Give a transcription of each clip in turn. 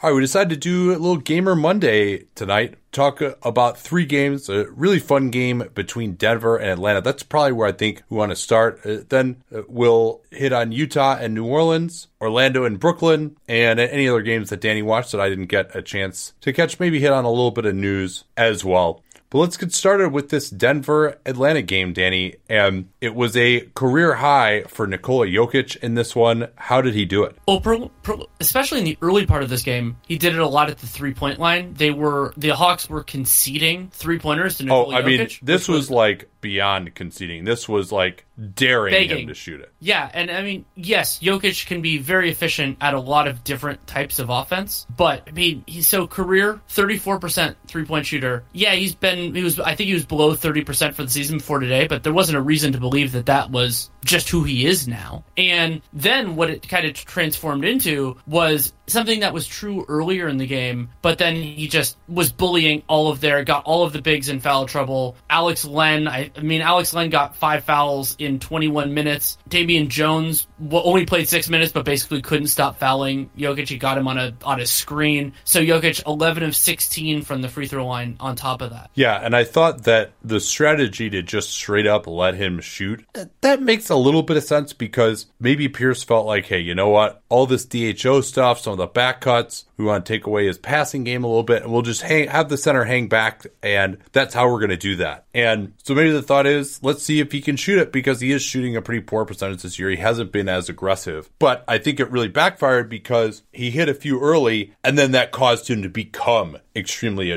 All right, we decided to do a little Gamer Monday tonight. Talk about three games, a really fun game between Denver and Atlanta. That's probably where I think we want to start. Uh, then uh, we'll hit on Utah and New Orleans, Orlando and Brooklyn, and any other games that Danny watched that I didn't get a chance to catch. Maybe hit on a little bit of news as well. But let's get started with this Denver Atlanta game, Danny. And it was a career high for Nikola Jokic in this one. How did he do it? Well, pro, pro, especially in the early part of this game, he did it a lot at the three point line. They were the Hawks were conceding three pointers to oh, Nikola Oh, I Jokic, mean, this which was like beyond conceding. This was like daring Begging. him to shoot it. Yeah, and I mean, yes, Jokic can be very efficient at a lot of different types of offense, but I mean, he's so career 34% three point shooter. Yeah, he's been, he was, I think he was below 30% for the season before today, but there wasn't a reason to believe that that was just who he is now. And then what it kind of transformed into was something that was true earlier in the game, but then he just was bullying all of their, got all of the bigs in foul trouble. Alex Len, I, I mean, Alex Len got five fouls in 21 minutes. Damian Jones only played six minutes, but basically couldn't stop fouling Jokic. He got him on a on a screen. So Jokic 11 of 16 from the free throw line. On top of that, Yeah, and I thought that the strategy to just straight up let him shoot, that makes a little bit of sense because maybe Pierce felt like, hey, you know what? All this DHO stuff, some of the back cuts, we want to take away his passing game a little bit, and we'll just hang, have the center hang back, and that's how we're going to do that. And so maybe the thought is, let's see if he can shoot it because he is shooting a pretty poor percentage this year. He hasn't been as aggressive, but I think it really backfired because he hit a few early, and then that caused him to become extremely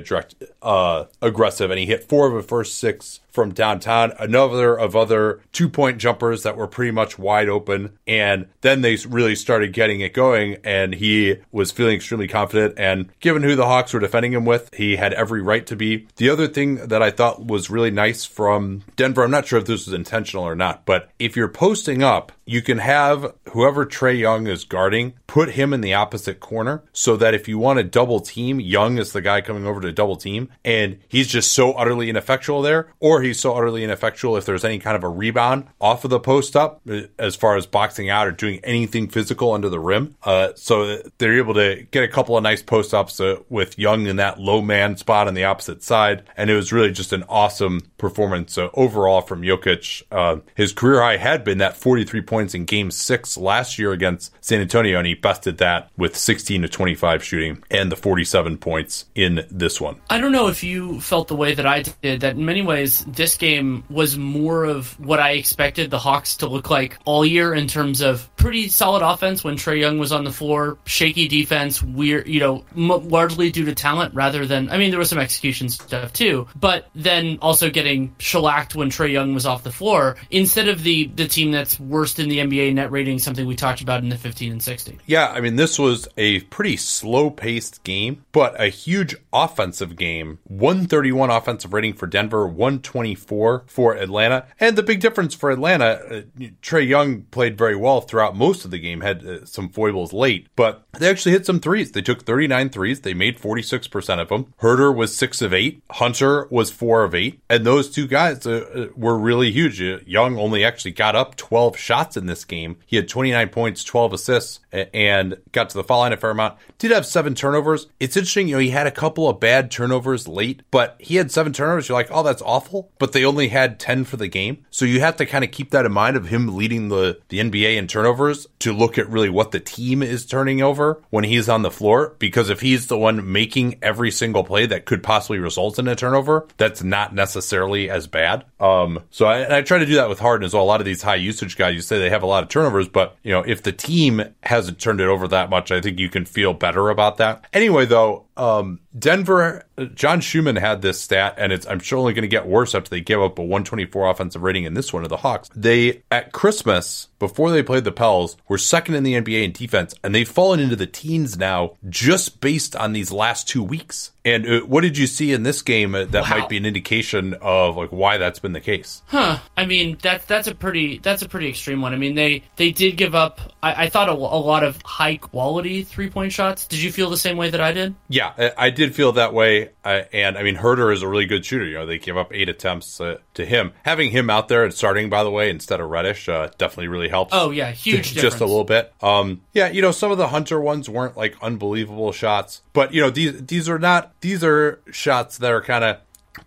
uh, aggressive, and he hit four of the first six from downtown, another of other two point jumpers that were pretty much wide open. And then they really started getting it going, and he was feeling extremely confident. And given who the Hawks were defending him with, he had every right to be. The other thing that I thought was really nice from Denver, I'm not sure if this was intentional or not, but if you're posting up, you can have whoever Trae Young is guarding put him in the opposite corner so that if you want to double team, Young is the guy coming over to double team, and he's just so utterly ineffectual there, or he's so utterly ineffectual if there's any kind of a rebound off of the post up uh, as far as boxing out or doing anything physical under the rim. Uh, so they're able to get a couple of nice post ups uh, with Young in that low man spot on the opposite side, and it was really just an awesome performance uh, overall from Jokic. Uh, his career high had been that 43 points in Game Six last year against San Antonio, and he busted that with 16 to 25 shooting and the 47 points in this one. I don't know if you felt the way that I did. That in many ways, this game was more of what I expected the Hawks to look like all year in terms of pretty solid offense when Trae Young was on the floor, shaky defense, weird, you know, m- largely due to talent rather than. I mean, there was some execution stuff too, but then also getting shellacked when Trae Young was off the floor instead of the the team that's worst in the NBA net rating, something we talked about in the 15 and 16. Yeah, I mean, this was a pretty slow paced game, but a huge offensive game. 131 offensive rating for Denver, 124 for Atlanta. And the big difference for Atlanta, uh, Trae Young played very well throughout most of the game, had uh, some foibles late, but they actually hit some threes. They took 39 threes, they made 46% of them. Huerter was 6 of 8, Hunter was 4 of 8, and those two guys uh, uh, were really huge. Uh, Young only actually got up 12 shots shots in this game. He had 29 points, 12 assists, and got to the foul line a fair amount. Did have seven turnovers. It's interesting, you know, he had a couple of bad turnovers late, but he had seven turnovers. You're like, oh, that's awful. But they only had 10 for the game. So you have to kind of keep that in mind of him leading the, the NBA in turnovers to look at really what the team is turning over when he's on the floor. Because if he's the one making every single play that could possibly result in a turnover, that's not necessarily as bad. Um, so I, I try to do that with Harden as well. A lot of these high usage guys, you say they have a lot of turnovers, but you know, if the team hasn't turned it over that much, I think you can feel better about that. Anyway, though, um, Denver, John Schuhmann had this stat, and it's I'm sure only going to get worse after they gave up a 124 offensive rating in this one of the Hawks. They at Christmas before they played the Pels were second in the NBA in defense, and they've fallen into the teens now just based on these last two weeks. And uh, what did you see in this game that wow. might be an indication of like why that's been the case? Huh. I mean, that's that's a pretty that's a pretty extreme one. I mean, they they did give up. I, I thought a, a, lot of high quality three point shots. Did you feel the same way that I did? Yeah, I did feel that way. Uh, and I mean, Huerter is a really good shooter. You know, they give up eight attempts uh, to him. Having him out there and starting, by the way, instead of Reddish, uh, definitely really helps. Oh yeah, huge. just a little bit. Um, yeah, you know, some of the Hunter ones weren't like unbelievable shots, but you know, these these are not these are shots that are kind of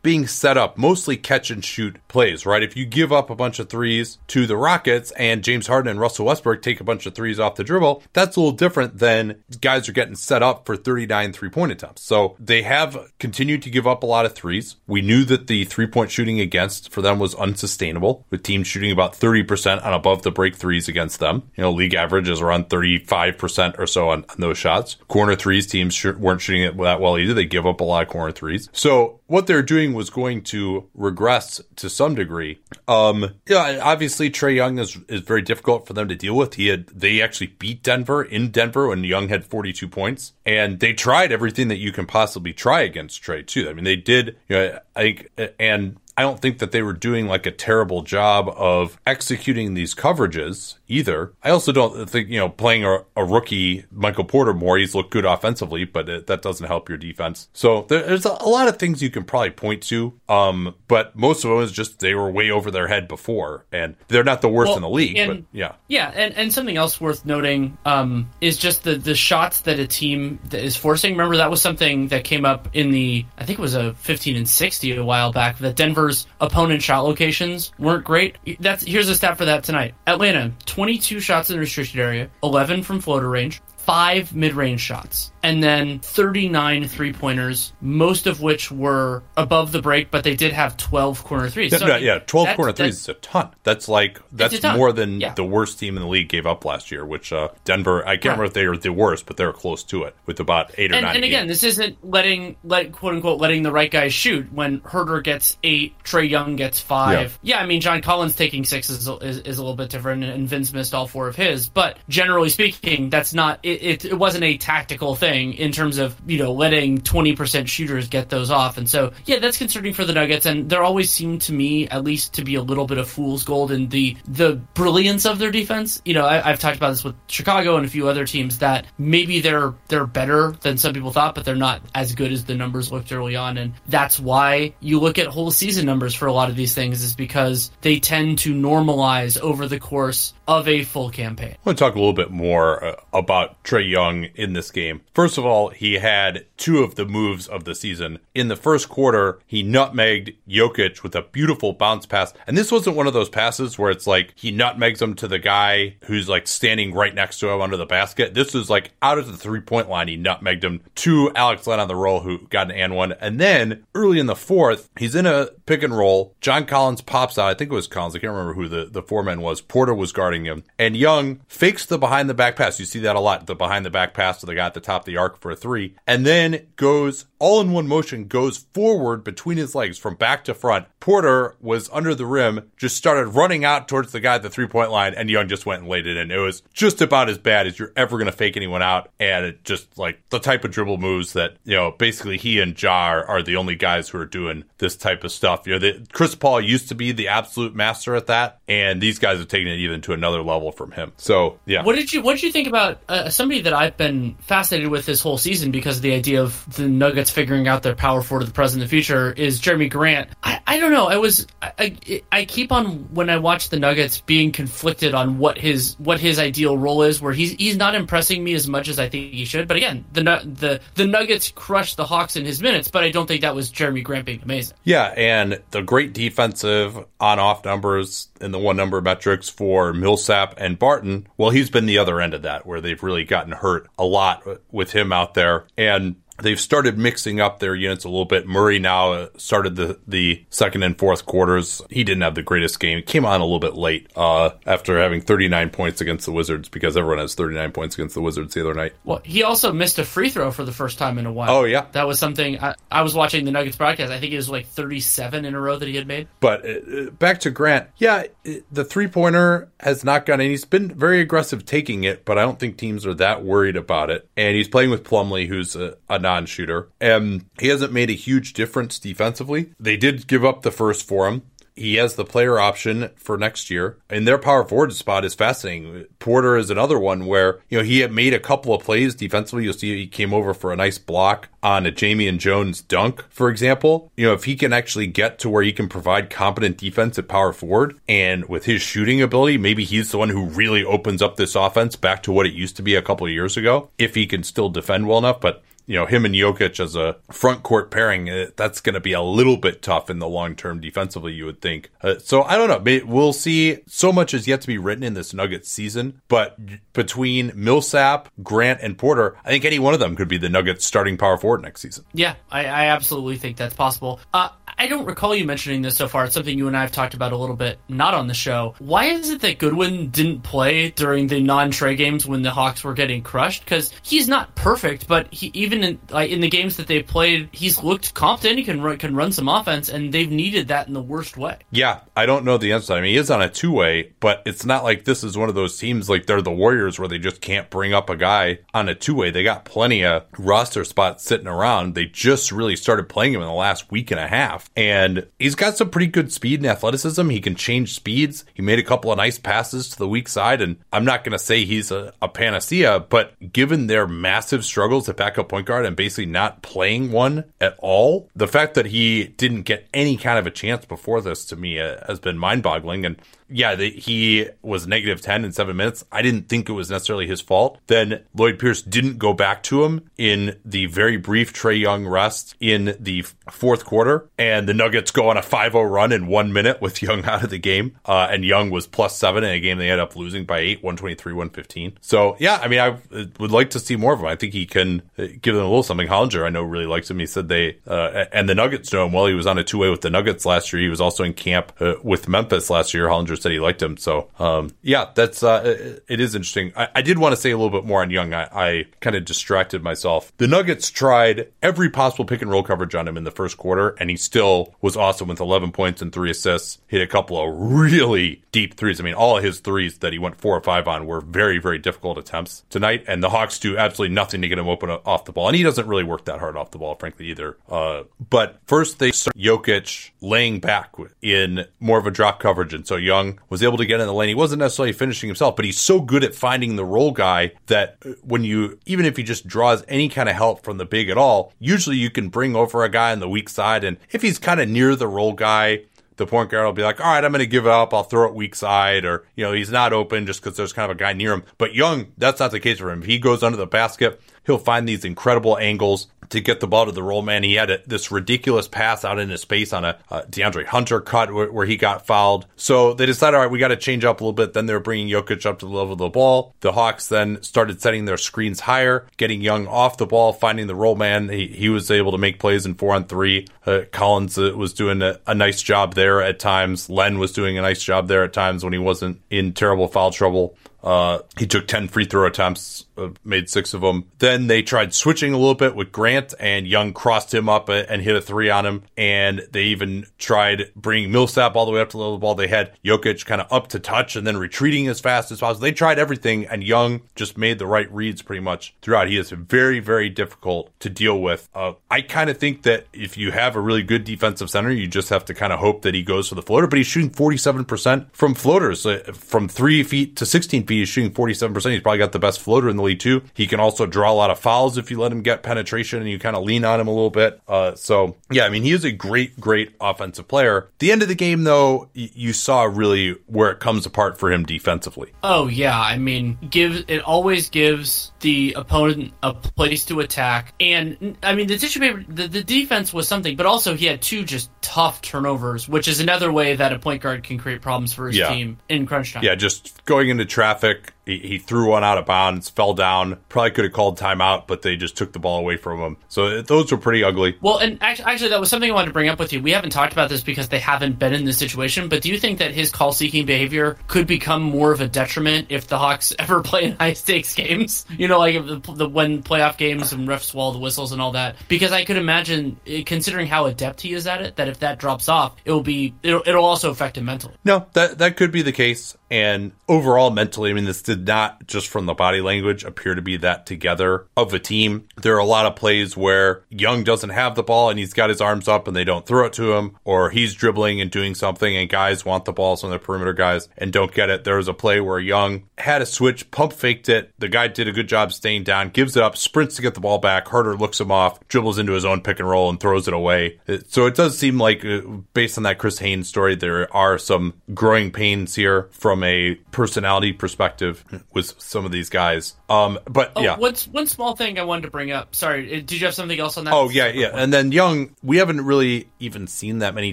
being set up mostly catch and shoot plays, right? If you give up a bunch of threes to the Rockets and James Harden and Russell Westbrook take a bunch of threes off the dribble, that's a little different than guys are getting set up for 39 three point attempts. So they have continued to give up a lot of threes. We knew that the three point shooting against for them was unsustainable, with teams shooting about 30% on above the break threes against them. You know, league average is around 35% or so on, on those shots. Corner threes, teams sh- weren't shooting it that well either. They give up a lot of corner threes. So what they're doing was going to regress to some degree. Um, yeah, obviously Trae Young is is very difficult for them to deal with. He had they actually beat Denver in Denver when Young had 42 points, and they tried everything that you can possibly try against Trae too. I mean, they did. You know, I think, and I don't think that they were doing like a terrible job of executing these coverages either. I also don't think, you know, playing a, a rookie Michael Porter more, he's looked good offensively, but it, that doesn't help your defense. So there, there's a, a, lot of things you can probably point to. Um, but most of them is just they were way over their head before and they're not the worst well, in the league, and, but yeah. Yeah. And, and something else worth noting, um, is just the, the shots that a team that is forcing. Remember that was something that came up in the, I think it was a 15 and 60 a while back that Denver's opponent shot locations weren't great. That's, here's a stat for that tonight. Atlanta, 22 shots in the restricted area, 11 from floater range, five mid range shots and then 39 three pointers, most of which were above the break, but they did have 12 corner threes. So, no, yeah, 12 corner threes is a ton. That's like, that's more than yeah. the worst team in the league gave up last year, which uh, Denver, I can't right. remember if they were the worst, but they were close to it with about eight or and, nine. And again, this isn't letting, let quote unquote, letting the right guys shoot when Huerter gets eight, Trae Young gets five. Yeah, yeah I mean, John Collins taking six is, is, is, a little bit different, and Vince missed all four of his, but generally speaking, that's not, it, it, it wasn't a tactical thing in terms of you know letting 20% shooters get those off. And so yeah that's concerning for the nuggets. And there always seemed to me at least to be a little bit of fool's gold in the the brilliance of their defense. You know I, have talked about this with chicago and a few other teams that maybe they're they're better than some people thought but they're not as good as the numbers looked early on. And that's why you look at whole season numbers for a lot of these things is because they tend to normalize over the course of a full campaign. I want to talk a little bit more uh, about trae young in this game first First of all, he had two of the moves of the season. In the first quarter, he nutmegged Jokic with a beautiful bounce pass. And this wasn't one of those passes where it's like he nutmegs him to the guy who's like standing right next to him under the basket. This was like out of the three point line, he nutmegged him to Alex Len on the roll, who got an and one. And then early in the fourth, he's in a pick and roll. John Collins pops out. I think it was Collins. I can't remember who the, the foreman was. Porter was guarding him. And Young fakes the behind the back pass. You see that a lot. The behind the back pass to the guy at the top of the arc for a three, and then goes all in one motion, goes forward between his legs from back to front. Porter was under the rim, just started running out towards the guy at the three point line, and Young just went and laid it in. It was just about as bad as you're ever going to fake anyone out. And it just like the type of dribble moves that, you know, basically he and Ja are the only guys who are doing this type of stuff. You know, the, Chris Paul used to be the absolute master at that, and these guys have taken it even to another level from him. So, yeah. What did you, what did you think about uh, some somebody that I've been fascinated with this whole season because of the idea of the Nuggets figuring out their power forward of the present and the future is Jerami Grant. I, I don't know. I was I, I, I keep on when I watch the Nuggets being conflicted on what his what his ideal role is. Where he's he's not impressing me as much as I think he should. But again, the the the Nuggets crushed the Hawks in his minutes, but I don't think that was Jerami Grant being amazing. Yeah, and the great defensive on off numbers in the one number metrics for Millsap and Barton. Well, he's been the other end of that where they've really gotten hurt a lot with him out there. And they've started mixing up their units a little bit. Murray now started the, the second and fourth quarters. He didn't have the greatest game. He came on a little bit late uh, after having 39 points against the Wizards because everyone has 39 points against the Wizards the other night. Well, he also missed a free throw for the first time in a while. Oh, yeah. That was something I, I was watching the Nuggets broadcast. I think it was like 37 in a row that he had made. But uh, back to Grant. Yeah, the three pointer has not gone in. He's been very aggressive taking it, but I don't think teams are that worried about it. And he's playing with Plumlee, who's a, a non shooter. And he hasn't made a huge difference defensively. They did give up the first for him. He has the player option for next year. And their power forward spot is fascinating. Porter is another one where, you know, he had made a couple of plays defensively. You'll see he came over for a nice block on a Damian Jones dunk, for example. You know, if he can actually get to where he can provide competent defense at power forward and with his shooting ability, maybe he's the one who really opens up this offense back to what it used to be a couple of years ago, if he can still defend well enough. But you know, him and Jokic as a front court pairing, uh, that's going to be a little bit tough in the long term defensively, you would think. Uh, so I don't know. We'll see. So much is yet to be written in this Nuggets season, but between Millsap, Grant, and Porter, I think any one of them could be the Nuggets starting power forward next season. Yeah, I, I absolutely think that's possible. Uh, I don't recall you mentioning this so far. It's something you and I have talked about a little bit, not on the show. Why is it that Goodwin didn't play during the non-Trae games when the Hawks were getting crushed? Because he's not perfect, but he even in like in the games that they've played, he's looked competent. He can run, can run some offense, and they've needed that in the worst way. Yeah, I don't know the answer. I mean, he is on a two-way, but it's not like this is one of those teams like they're the Warriors where they just can't bring up a guy on a two-way. They got plenty of roster spots sitting around. They just really started playing him in the last week and a half and he's got some pretty good speed and athleticism. He can change speeds. He made a couple of nice passes to the weak side, and I'm not going to say he's a, a, panacea, but given their massive struggles at backup point guard and basically not playing one at all, the fact that he didn't get any kind of a chance before this to me uh, has been mind boggling. And yeah, the, he was negative 10 in seven minutes. I didn't think it was necessarily his fault. Then Lloyd Pierce didn't go back to him in the very brief Trae Young rest in the fourth quarter. And the Nuggets go on a 5 0 run in one minute with Young out of the game. Uh, and Young was plus seven in a game they ended up losing by eight, 123, 115. So, yeah, I mean, I would like to see more of him. I think he can uh, give them a little something. Hollinger, I know, really likes him. He said they, uh, and the Nuggets know him well. He was on a two way with the Nuggets last year. He was also in camp uh, with Memphis last year. Hollinger said he liked him. So, um, yeah, that's uh, it is interesting. I, I, did want to say a little bit more on Young. I, I kind of distracted myself. The Nuggets tried every possible pick and roll coverage on him in the first quarter, and he still was awesome with 11 points and three assists. Hit a couple of really deep threes. I mean, all of his threes that he went four or five on were very, very difficult attempts tonight, and the Hawks do absolutely nothing to get him open off the ball. And he doesn't really work that hard off the ball, frankly, either. Uh, but first, they start Jokic laying back in more of a drop coverage, and so Young was able to get in the lane. He wasn't necessarily finishing himself, but he's so good at finding the roll guy that when you, even if he just draws any kind of help from the big at all, usually you can bring over a guy on the weak side. And if he's kind of near the roll guy, the point guard will be like, all right, I'm going to give it up. I'll throw it weak side. Or, you know, he's not open just because there's kind of a guy near him. But Young, that's not the case for him. If he goes under the basket, he'll find these incredible angles to get the ball to the roll man. He had a, this ridiculous pass out into space on a, DeAndre Hunter cut where, where, he got fouled. So they decided, all right, we got to change up a little bit. Then they're bringing Jokic up to the level of the ball. The Hawks then started setting their screens higher, getting Young off the ball, finding the roll man. He, he was able to make plays in four on three. Uh, Collins uh, was doing a, a nice job there at times. Len was doing a nice job there at times when he wasn't in terrible foul trouble. Uh, he took 10 free throw attempts, uh, made six of them. Then they tried switching a little bit with Grant, and Young crossed him up and hit a three on him. And they even tried bringing Millsap all the way up to the level ball. They had Jokic kind of up to touch and then retreating as fast as possible. They tried everything, and Young just made the right reads pretty much throughout. He is very, very difficult to deal with. Uh, I kind of think that if you have a really good defensive center, you just have to kind of hope that he goes for the floater, but he's shooting 47% from floaters, uh, from three feet to 16 feet. He's shooting 47%. He's probably got the best floater in the too. He can also draw a lot of fouls if you let him get penetration and you kind of lean on him a little bit. Uh, so yeah, I mean, he is a great, great offensive player. The end of the game though, y- you saw really where it comes apart for him defensively. Oh yeah, I mean, give it always gives the opponent a place to attack, and I mean the tissue paper, the, the defense was something, but also he had two just tough turnovers, which is another way that a point guard can create problems for his Yeah. team in crunch time. Yeah, just going into traffic. He, he threw one out of bounds, fell down. Probably could have called timeout, but they just took the ball away from him. So those were pretty ugly. Well, and actually, actually, that was something I wanted to bring up with you. We haven't talked about this because they haven't been in this situation, but do you think that his call seeking behavior could become more of a detriment if the Hawks ever play in high stakes games? You know, like if the, the when playoff games and refs swallow the whistles and all that. Because I could imagine, eh, considering how adept he is at it, that if that drops off, it will be it'll, it'll also affect him mentally. No, that that could be the case. And overall, mentally, I mean, this did not just from the body language appear to be that together of a team. There are a lot of plays where Young doesn't have the ball and he's got his arms up and they don't throw it to him, or he's dribbling and doing something and guys want the ball, some of the perimeter guys, and don't get it. There was a play where Young had a switch, pump faked it. The guy did a good job staying down, gives it up, sprints to get the ball back. Huerter looks him off, dribbles into his own pick and roll and throws it away. So it does seem like, uh, based on that Chris Haynes story, there are some growing pains here from a personality perspective with some of these guys. Um, but Oh, yeah. what's one small thing I wanted to bring up? Sorry, eh, did you have something else on that? Oh yeah, yeah. And then Young, we haven't really even seen that many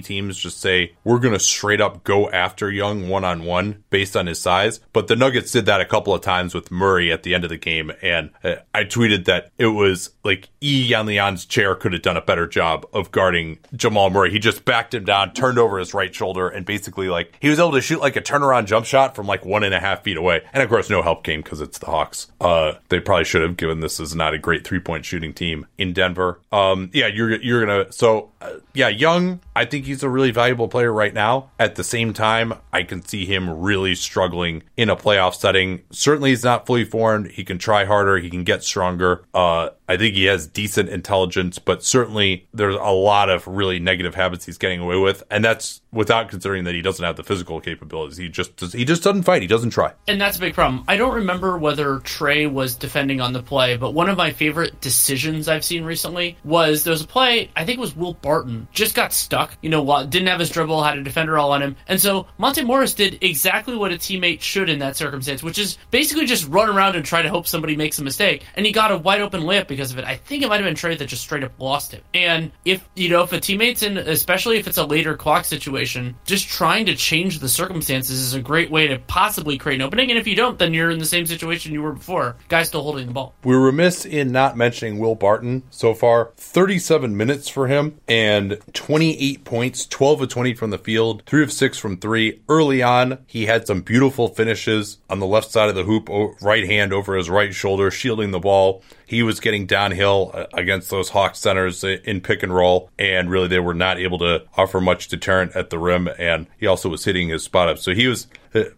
teams just say we're going to straight up go after Young one on one based on his size. But the Nuggets did that a couple of times with Murray at the end of the game, and uh, I tweeted that it was like E Yanlian's chair could have done a better job of guarding Jamal Murray. He just backed him down, turned over his right shoulder, and basically like he was able to shoot like a turnaround jump shot from like one and a half feet away. And of course, no help came because it's the Hawks. Uh, they probably should have given this is not a great three point shooting team in Denver. Um, yeah, you're you're gonna so uh, yeah, Young. I think he's a really valuable player right now. At the same time, I can see him really struggling in a playoff setting. Certainly, he's not fully formed. He can try harder. He can get stronger. Uh, I think he has decent intelligence, but certainly there's a lot of really negative habits he's getting away with, and that's without considering that he doesn't have the physical capabilities. He just he just doesn't fight. He doesn't try. And that's a big problem. I don't remember whether Trae was defending on the play, but one of my favorite decisions I've seen recently was there was a play, I think it was Will Barton, just got stuck, you know, didn't have his dribble, had a defender all on him. And so Monte Morris did exactly what a teammate should in that circumstance, which is basically just run around and try to hope somebody makes a mistake. And he got a wide open layup because of it. I think it might have been Trae that just straight up lost him. And if, you know, if a teammate's in, especially if it's a later clock situation, just trying to change the circumstances is a great way to possibly create an opening. And if you don't, then you're in the same situation you were before. Guy still holding the ball. We're remiss in not mentioning Will Barton so far. 37 minutes for him and 28 points, 12 of 20 from the field, 3 of 6 from 3. Early on, he had some beautiful finishes on the left side of the hoop, right hand over his right shoulder, shielding the ball. He was getting downhill uh, against those Hawks centers in pick and roll, and really they were not able to offer much deterrent at the rim. And he also was hitting his spot up. So he was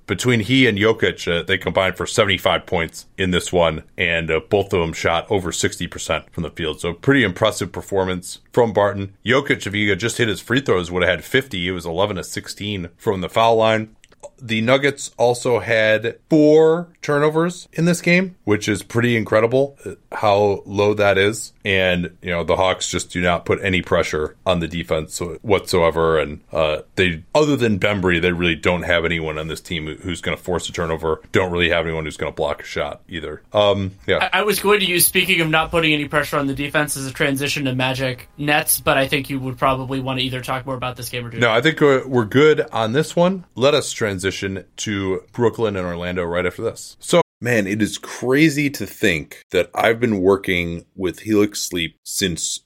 between he and Jokic, uh, they combined for 75 points in this one, and uh, both of them shot over 60% from the field. So pretty impressive performance from Barton. Jokic, if he had just hit his free throws, would have had 50. It was 11 to 16 from the foul line. The Nuggets also had four turnovers in this game, which is pretty incredible uh, how low that is. And, you know, the Hawks just do not put any pressure on the defense whatsoever. And uh, they, other than Bembry, they really don't have anyone on this team who's going to force a turnover. Don't really have anyone who's going to block a shot either. Um, yeah. I, I was going to use, speaking of not putting any pressure on the defense, as a transition to Magic Nets, but I think you would probably want to either talk more about this game or do No, I think we're, we're good on this one. Let us transition to Brooklyn and Orlando right after this. So, man, it is crazy to think that I've been working with Helix Sleep since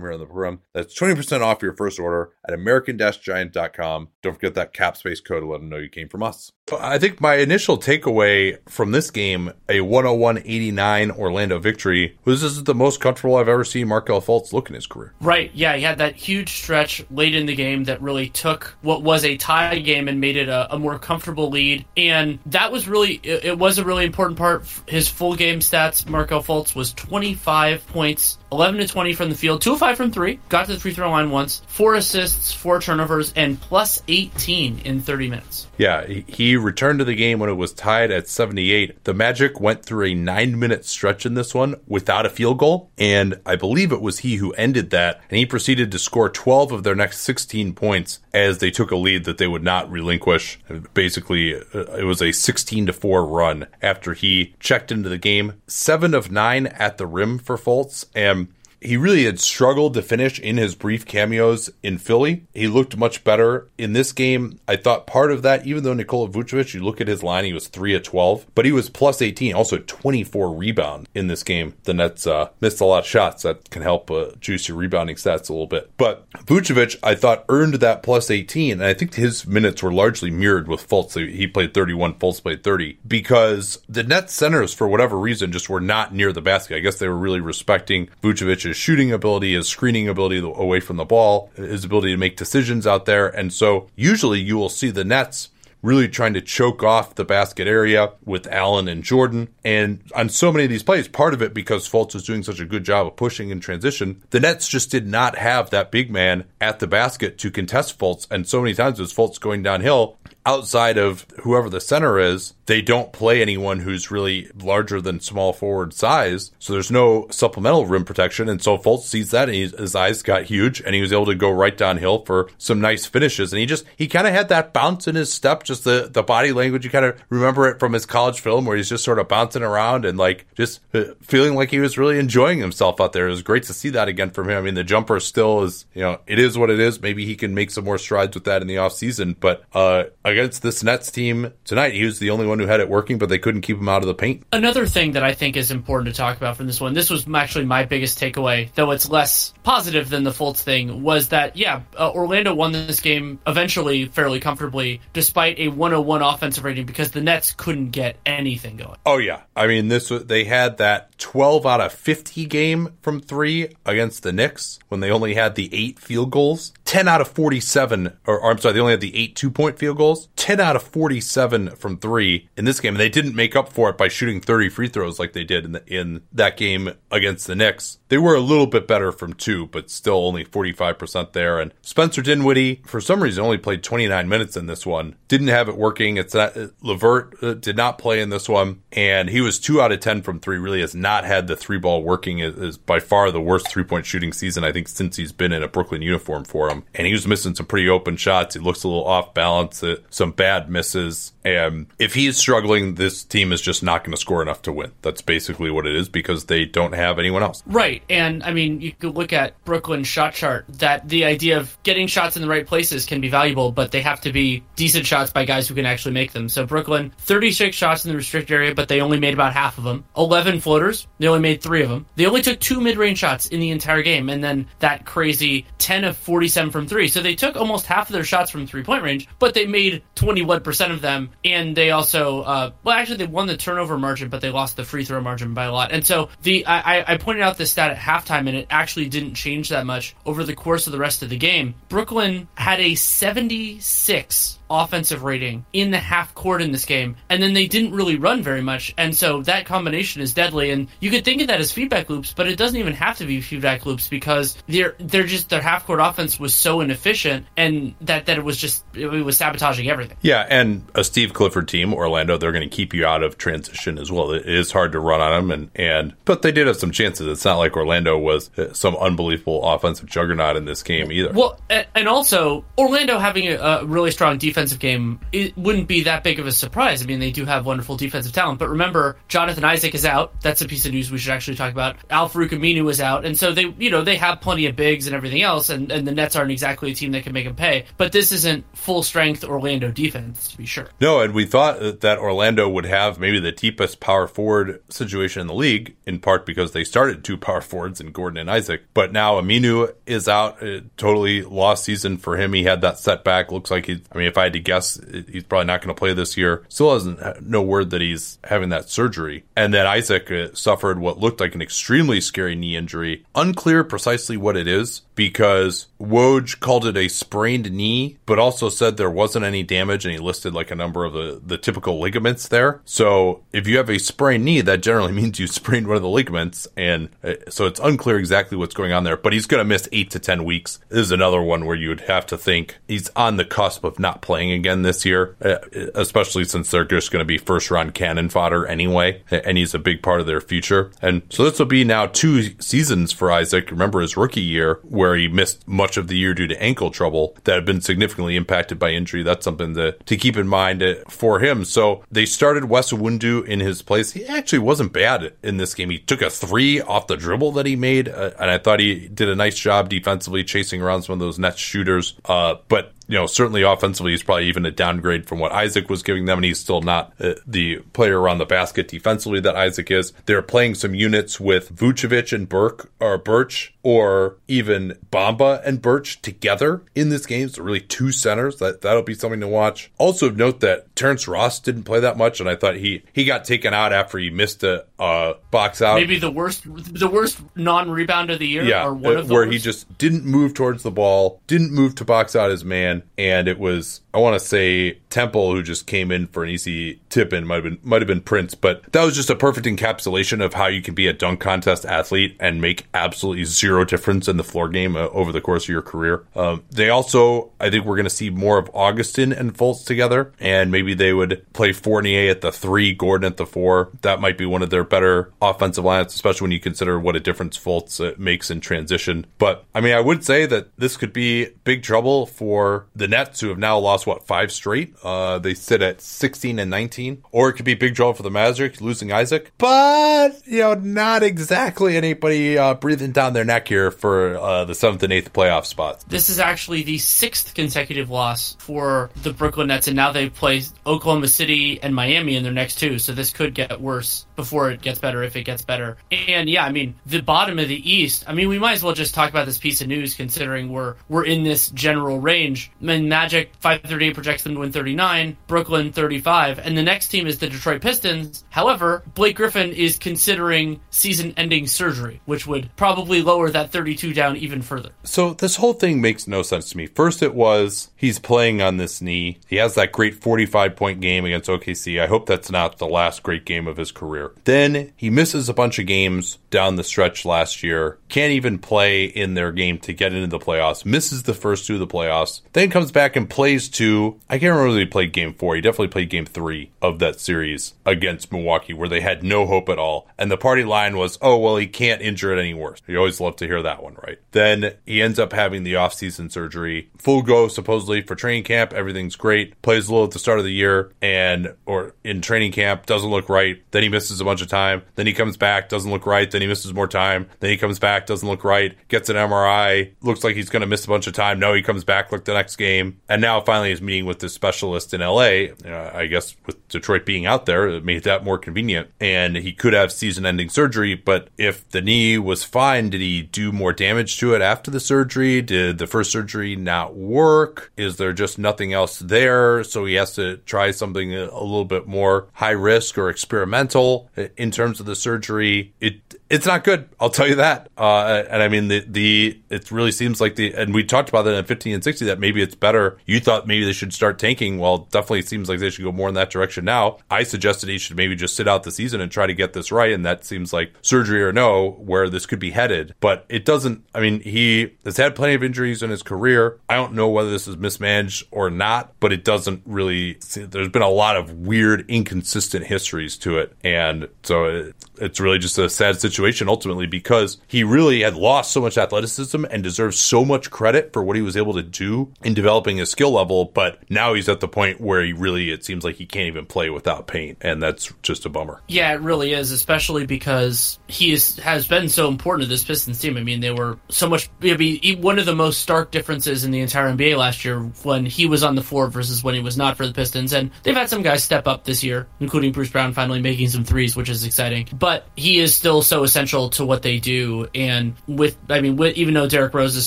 here on the program. That's 20% off your first order at American-Giant.com. Don't forget that cap space code to let them know you came from us. I think my initial takeaway from this game, a 101-89 Orlando victory, was this is the most comfortable I've ever seen Markelle Fultz look in his career. Right. Yeah, he had that huge stretch late in the game that really took what was a tie game and made it a, a more comfortable lead. And that was really, it, it, was a really important part. His full game stats, Markelle Fultz, was 25 points, 11 to 20 from the field, 2 5 from 3, got to the free throw line once, 4 assists, 4 turnovers, and plus 18 in 30 minutes. Yeah, he returned to the game when it was tied at 78. The Magic went through a nine minute stretch in this one without a field goal, and I believe it was he who ended that, and he proceeded to score 12 of their next 16 points as they took a lead that they would not relinquish. Basically, uh, it was a 16 to 4 run after he checked into the game. 7 of 9 at the rim for Fultz, and he really had struggled to finish in his brief cameos in Philly. He looked much better in this game. I thought part of that, even though Nikola Vucevic, you look at his line, he was 3 at 12, but he was plus 18, also 24 rebound in this game. The Nets uh, missed a lot of shots that can help uh, juice your rebounding stats a little bit. But Vucevic, I thought, earned that plus 18, and I think his minutes were largely mirrored with Fultz. He played 31, Fultz played 30, because the Nets centers, for whatever reason, just were not near the basket. I guess they were really respecting Vucevic's his shooting ability, his screening ability away from the ball, his ability to make decisions out there. And so usually you will see the Nets really trying to choke off the basket area with Allen and Jordan. And on so many of these plays, part of it because Fultz was doing such a good job of pushing in transition, the Nets just did not have that big man at the basket to contest Fultz. And so many times it was Fultz going downhill outside of whoever the center is, they don't play anyone who's really larger than small forward size. So there's no supplemental rim protection. And so Fultz sees that and his eyes got huge and he was able to go right downhill for some nice finishes. And he just, he kind of had that bounce in his step, just the, the body language. You kind of remember it from his college film where he's just sort of bouncing around and like just uh, feeling like he was really enjoying himself out there. It was great to see that again from him. I mean, the jumper still is, you know, it is what it is. Maybe he can make some more strides with that in the offseason. But uh, against this Nets team tonight, he was the only one who had it working, but they couldn't keep him out of the paint. Another thing that I think is important to talk about from this one, this was actually my biggest takeaway, though it's less positive than the Fultz thing, was that, yeah, uh, Orlando won this game eventually fairly comfortably, despite a 101 offensive rating, because the Nets couldn't get anything going. Oh, yeah. I mean, this was, they had that 12 out of 50 game from three against the Knicks when they only had the eight field goals. 10 out of 47, or, or, I'm sorry, they only had the eight two point field goals. 10 out of 47 from three in this game. And they didn't make up for it by shooting 30 free throws like they did in, the, in that game against the Knicks. They were a little bit better from two, but still only 45% there. And Spencer Dinwiddie, for some reason, only played 29 minutes in this one. Didn't have it working. It's not, LeVert uh, did not play in this one. And he was two out of 10 from three, really has not had the three ball working. Is, is by far the worst three point shooting season, I think, since he's been in a Brooklyn uniform for. And he was missing some pretty open shots. He looks a little off balance, uh, some bad misses. And if he's struggling, this team is just not going to score enough to win. That's basically what it is because they don't have anyone else. Right. And I mean, you could look at Brooklyn's shot chart that the idea of getting shots in the right places can be valuable, but they have to be decent shots by guys who can actually make them. So Brooklyn, 36 shots in the restricted area, but they only made about half of them. 11 floaters, they only made three of them. They only took two mid range shots in the entire game, and then that crazy 10 of 47 from three. So they took almost half of their shots from three point range, but they made 21% of them. And they also uh, well actually they won the turnover margin but they lost the free throw margin by a lot. And so the I, I pointed out this stat at halftime and it actually didn't change that much over the course of the rest of the game. Brooklyn had a 76 offensive rating in the half court in this game, and then they didn't really run very much, and so that combination is deadly. And you could think of that as feedback loops, but it doesn't even have to be feedback loops because they're they're just their half court offense was so inefficient, and that that it was just it was sabotaging everything. Yeah, and a Steve Clifford team, Orlando, they're going to keep you out of transition as well. It is hard to run on them, and and but they did have some chances. It's not like Orlando was uh, some unbelievable offensive juggernaut in this game either. Well, and also Orlando having a really strong defense defensive game, it wouldn't be that big of a surprise. I mean, they do have wonderful defensive talent, but remember, Jonathan Isaac is out. That's a piece of news we should actually talk about. Al-Farouq Aminu is out, and so they, you know, they have plenty of bigs and everything else, and, and the Nets aren't exactly a team that can make them pay. But this isn't full strength Orlando defense, to be sure. No, and we thought that Orlando would have maybe the deepest power forward situation in the league, in part because they started two power forwards in Gordon and Isaac. But now Aminu is out, uh, totally lost season for him. He had that setback. Looks like he. I mean, if I to guess, he's probably not going to play this year. Still hasn't no word that he's having that surgery. And then Isaac uh, suffered what looked like an extremely scary knee injury. Unclear precisely what it is because Woj called it a sprained knee, but also said there wasn't any damage, and he listed like a number of the, the typical ligaments there. So if you have a sprained knee, that generally means you sprained one of the ligaments, and uh, so it's unclear exactly what's going on there. But he's going to miss eight to ten weeks. This is another one where you would have to think he's on the cusp of not playing again this year, uh, especially since they're just going to be first round cannon fodder anyway, and he's a big part of their future. And so this will be now two seasons for Isaac. Remember his rookie year where he missed much of the year due to ankle trouble that had been significantly impacted by injury. That's something to, to keep in mind uh, for him. So they started Wes Iwundu in his place. He actually wasn't bad in this game. He took a three off the dribble that he made, uh, and I thought he did a nice job defensively chasing around some of those net shooters. Uh, but you know, certainly offensively, he's probably even a downgrade from what Isaac was giving them, and he's still not uh, the player around the basket defensively that Isaac is. They're playing some units with Vucevic and Burke or Birch, or even Bamba and Birch together in this game. So really two centers. That that'll be something to watch. Also note that Terrence Ross didn't play that much, and I thought he he got taken out after he missed a uh, box out. Maybe the worst the worst non rebound of the year. Yeah, or one uh, where worst. he just didn't move towards the ball, didn't move to box out his man and it was I want to say Temple who just came in for an easy tip in might have been might have been Prince, but that was just a perfect encapsulation of how you can be a dunk contest athlete and make absolutely zero difference in the floor game uh, over the course of your career. Um, they also, I think, we're going to see more of Augustin and Fultz together, and maybe they would play Fournier at the three, Gordon at the four. That might be one of their better offensive lines, especially when you consider what a difference Fultz uh, makes in transition. But I mean, I would say that this could be big trouble for the Nets, who have now lost what five straight. Uh, they sit at 16 and 19, or it could be big draw for the Magic losing Isaac. But you know, not exactly anybody uh, breathing down their neck here for uh, the seventh and eighth playoff spots. This is actually the sixth consecutive loss for the Brooklyn Nets, and now they play Oklahoma City and Miami in their next two. So this could get worse before it gets better, if it gets better. And yeah, I mean, the bottom of the East. I mean, we might as well just talk about this piece of news, considering we're we're in this general range. Magic 538 projects them to win 39, Brooklyn 35, and the next team is the Detroit Pistons. However, Blake Griffin is considering season-ending surgery, which would probably lower that 32 down even further. So this whole thing makes no sense to me. First, it was he's playing on this knee. He has that great 45 point game against OKC. I hope that's not the last great game of his career. Then he misses a bunch of games down the stretch last year. Can't even play in their game to get into the playoffs. Misses the first two of the playoffs. Then comes back and plays two. I can't remember if he played game four. He definitely played game three of that series against Milwaukee, where they had no hope at all. And the party line was, oh, well, he can't injure it any worse. You always love to hear that one, right? Then he ends up having the offseason surgery. Full go, supposedly, for training camp. Everything's great. Plays a little at the start of the year and, or in training camp, doesn't look right. Then he misses a bunch of time. Then he comes back, doesn't look right. Then he misses more time. Then he comes back, doesn't look right. Gets an MRI. Looks like he's going to miss a bunch of time. No, he comes back like the next game. And now finally he's meeting with this specialist in LA. Uh, I guess with Detroit being out there, it made that more convenient. And he could have season ending surgery. But if the knee was fine, did he do more damage to it after the surgery? Did the first surgery not work? Is there just nothing else there? So he has to try something a little bit more high risk or experimental in terms of the surgery. It it's not good. I'll tell you that. Uh, and I mean, the, the, it really seems like the, and we talked about that in 15 and 60 that maybe it's better. You thought maybe they should start tanking. Well, definitely seems like they should go more in that direction now. I suggested he should maybe just sit out the season and try to get this right. And that seems like surgery or no, where this could be headed. But it doesn't, I mean, he has had plenty of injuries in his career. I don't know whether this is mismanaged or not, but it doesn't really, there's been a lot of weird, inconsistent histories to it. And so it, it's really just a sad situation situation ultimately because he really had lost so much athleticism and deserves so much credit for what he was able to do in developing his skill level. But now he's at the point where he really, it seems like he can't even play without paint. And that's just a bummer. Yeah, it really is, especially because he is, has been so important to this Pistons team. I mean, they were so much, I one of the most stark differences in the entire NBA last year when he was on the floor versus when he was not for the Pistons. And they've had some guys step up this year, including Bruce Brown finally making some threes, which is exciting. But he is still so essential to what they do. And with, I mean, with, even though Derrick Rose has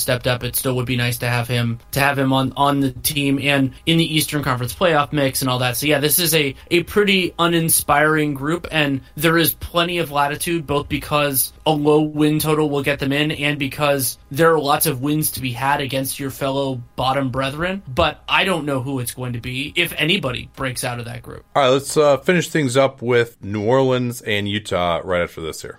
stepped up, it still would be nice to have him to have him on on the team and in the Eastern Conference playoff mix and all that. So yeah, this is a a pretty uninspiring group, and there is plenty of latitude both because a low win total will get them in, and because there are lots of wins to be had against your fellow bottom brethren. But I don't know who it's going to be if anybody breaks out of that group. All right, let's uh, finish things up with New Orleans and Utah right after this here.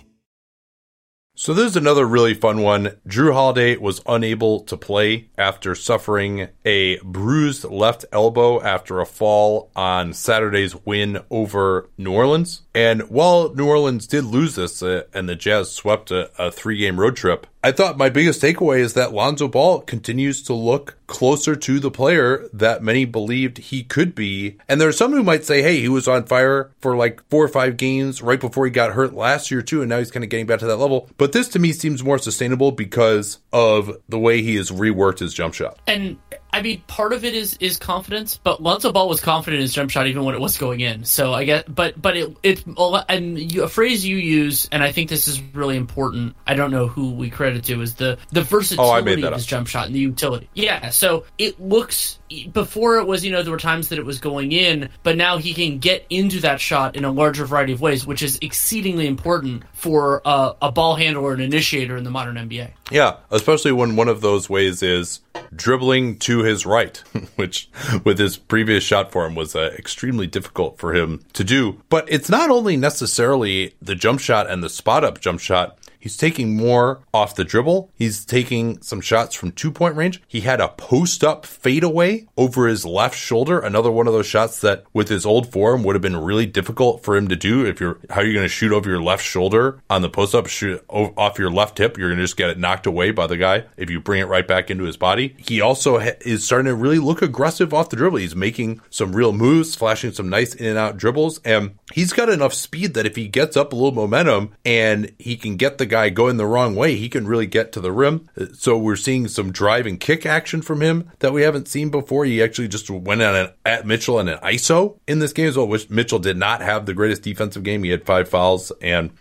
So there's another really fun one. Jrue Holiday was unable to play after suffering a bruised left elbow after a fall on Saturday's win over New Orleans. And while New Orleans did lose this uh, and the Jazz swept a, a three game road trip, I thought my biggest takeaway is that Lonzo Ball continues to look closer to the player that many believed he could be. And there are some who might say, hey, he was on fire for like four or five games right before he got hurt last year, too. And now he's kind of getting back to that level. But this to me seems more sustainable because of the way he has reworked his jump shot. And I mean, part of it is is confidence, but Lonzo Ball was confident in his jump shot even when it was going in. So I guess, but but it it's and you, a phrase you use, and I think this is really important. I don't know who we credit to is the the versatility oh, of his jump shot and the utility. Yeah, so it looks before it was you know there were times that it was going in, but now he can get into that shot in a larger variety of ways, which is exceedingly important for uh, a ball handler and initiator in the modern NBA. Yeah, especially when one of those ways is dribbling to his right, which with his previous shot form was uh, extremely difficult for him to do. But it's not only necessarily the jump shot and the spot up jump shot. He's taking more off the dribble. He's taking some shots from two point range. He had a post up fadeaway over his left shoulder. Another one of those shots that with his old form would have been really difficult for him to do. If you're, how are you going to shoot over your left shoulder on the post up, shoot off your left hip? You're going to just get it knocked away by the guy if you bring it right back into his body. He also ha- is starting to really look aggressive off the dribble. He's making some real moves, flashing some nice in and out dribbles. And he's got enough speed that if he gets up a little momentum and he can get the guy going the wrong way, he can really get to the rim. So we're seeing some drive and kick action from him that we haven't seen before. He actually just went on an, at Mitchell and an ISO in this game as well, which Mitchell did not have the greatest defensive game. He had five fouls and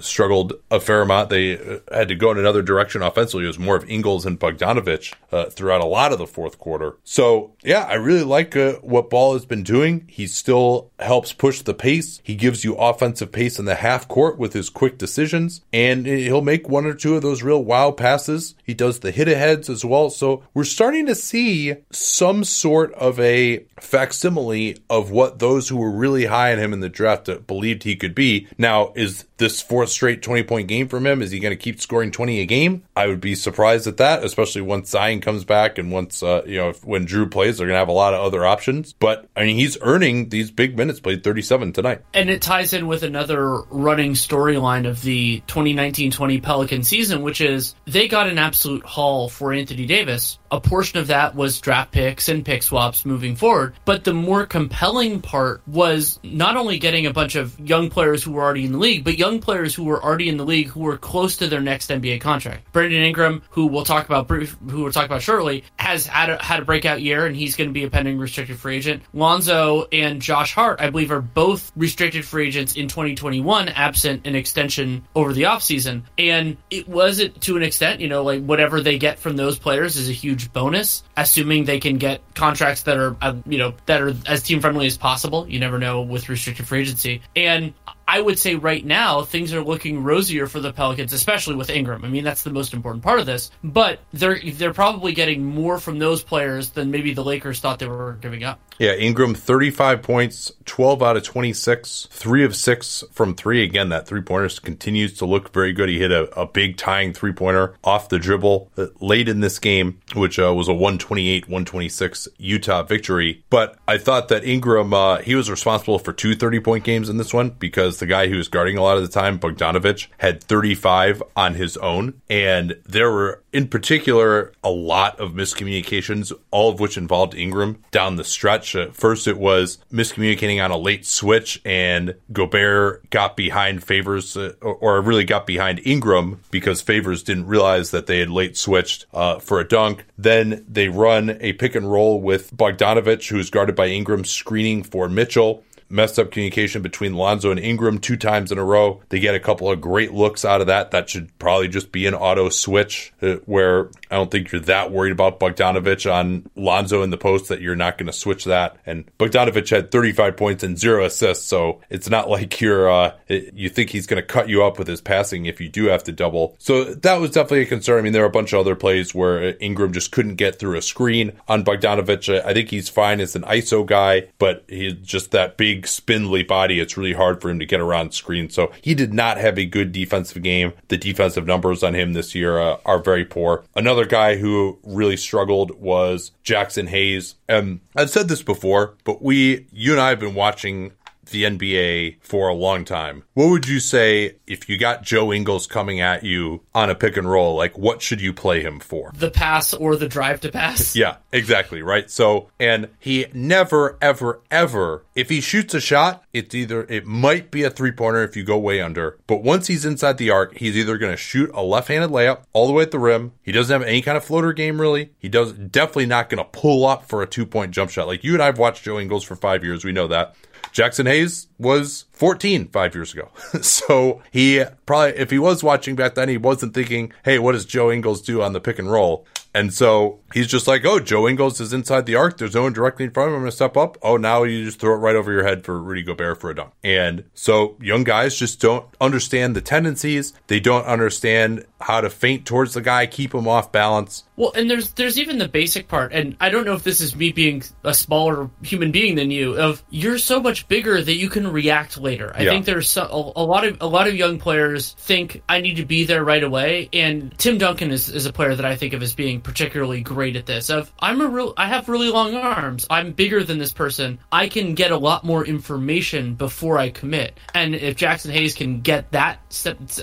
struggled a fair amount. They uh, had to go in another direction offensively. It was more of Ingles and Bogdanovich uh, throughout a lot of the fourth quarter. So, yeah, I really like uh, what Ball has been doing. He still helps push the pace. He gives you offensive pace in the half court with his quick decisions, and he'll make one or two of those real wow passes. He does the hit aheads as well. So, we're starting to see some sort of a facsimile of what those who were really high on him in the draft believed he could be. Now, is this fourth straight 20 point game from him? Is he going to keep scoring 20 a game? I would be surprised at that, especially once Zion comes back and once, uh, you know, if, when Jrue plays, they're going to have a lot of other options. But, I mean, he's earning these big minutes, played 37 tonight. And it ties in with another running storyline of the 2019 20 Pelican season, which is they got an absolute haul for Anthony Davis. A portion of that was draft picks and pick swaps moving forward. But the more compelling part was not only getting a bunch of young players who were already in the league, but young players who were already in the league who were close to their next NBA contract. Brandon Ingram, who we'll talk about brief, who we'll talk about shortly, has had a, had a breakout year and he's going to be a pending restricted free agent. Lonzo and Josh Hart, I believe, are both restricted free agents in 2021, absent an extension over the offseason. And it was it to an extent, you know, like whatever they get from those players is a huge bonus, assuming they can get contracts that are, uh, you know, that are as team friendly as possible. You never know with restricted free agency. And I would say right now things are looking rosier for the Pelicans, especially with Ingram. I mean, that's the most important part of this. But they're they're probably getting more from those players than maybe the Lakers thought they were giving up. Yeah, Ingram 35 points, 12 out of 26, 3 of 6 from 3. Again, that three-pointer continues to look very good. He hit a, a big tying three-pointer off the dribble uh, late in this game, which uh, was a 128-126 Utah victory. But I thought that Ingram uh, he was responsible for two 30-point games in this one because the guy who was guarding a lot of the time, Bogdanovich, had 35 on his own. And there were, in particular, a lot of miscommunications, all of which involved Ingram down the stretch. First, it was miscommunicating on a late switch, and Gobert got behind Favors, uh, or, or really got behind Ingram because Favors didn't realize that they had late switched uh, for a dunk. Then they run a pick and roll with Bogdanovich, who's guarded by Ingram, screening for Mitchell messed up communication between Lonzo and Ingram two times in a row. They get a couple of great looks out of that. That should probably just be an auto switch uh, where I don't think you're that worried about Bogdanovich on Lonzo in the post that you're not going to switch that. And Bogdanovich had 35 points and zero assists, so it's not like you're uh, you think he's going to cut you up with his passing if you do have to double. So that was definitely a concern. I mean, there are a bunch of other plays where Ingram just couldn't get through a screen on Bogdanovich. I think he's fine as an ISO guy, but he's just that big spindly body. It's really hard for him to get around screen. So he did not have a good defensive game. The defensive numbers on him this year uh, are very poor. Another guy who really struggled was Jaxson Hayes. And I've said this before, but we, you and I have been watching the NBA for a long time. What would you say if you got Joe Ingles coming at you on a pick and roll? Like, what should you play him for? The pass or the drive to pass? Yeah, exactly. Right. So, and he never, ever, ever, if he shoots a shot, it's either, it might be a three pointer if you go way under, but once he's inside the arc, he's either going to shoot a left handed layup all the way at the rim. He doesn't have any kind of floater game, really. He does definitely not going to pull up for a two point jump shot. Like you and I have watched Joe Ingles for five years. We know that. Jaxson Hayes was 14 five years ago. so he probably, if he was watching back then, he wasn't thinking, hey, what does Joe Ingles do on the pick and roll? And so he's just like, oh, Joe Ingles is inside the arc. There's no one directly in front of him. I'm going to step up. Oh, now you just throw it right over your head for Rudy Gobert for a dunk. And so young guys just don't understand the tendencies. They don't understand how to feint towards the guy, keep him off balance. Well, and there's there's even the basic part, and I don't know if this is me being a smaller human being than you. Of you're so much bigger that you can react later. I Yeah. think there's so, a, a lot of a lot of young players think I need to be there right away, and Tim Duncan is, is a player that I think of as being particularly great at this. Of I'm a real I have really long arms. I'm bigger than this person. I can get a lot more information before I commit. And if Jaxson Hayes can get that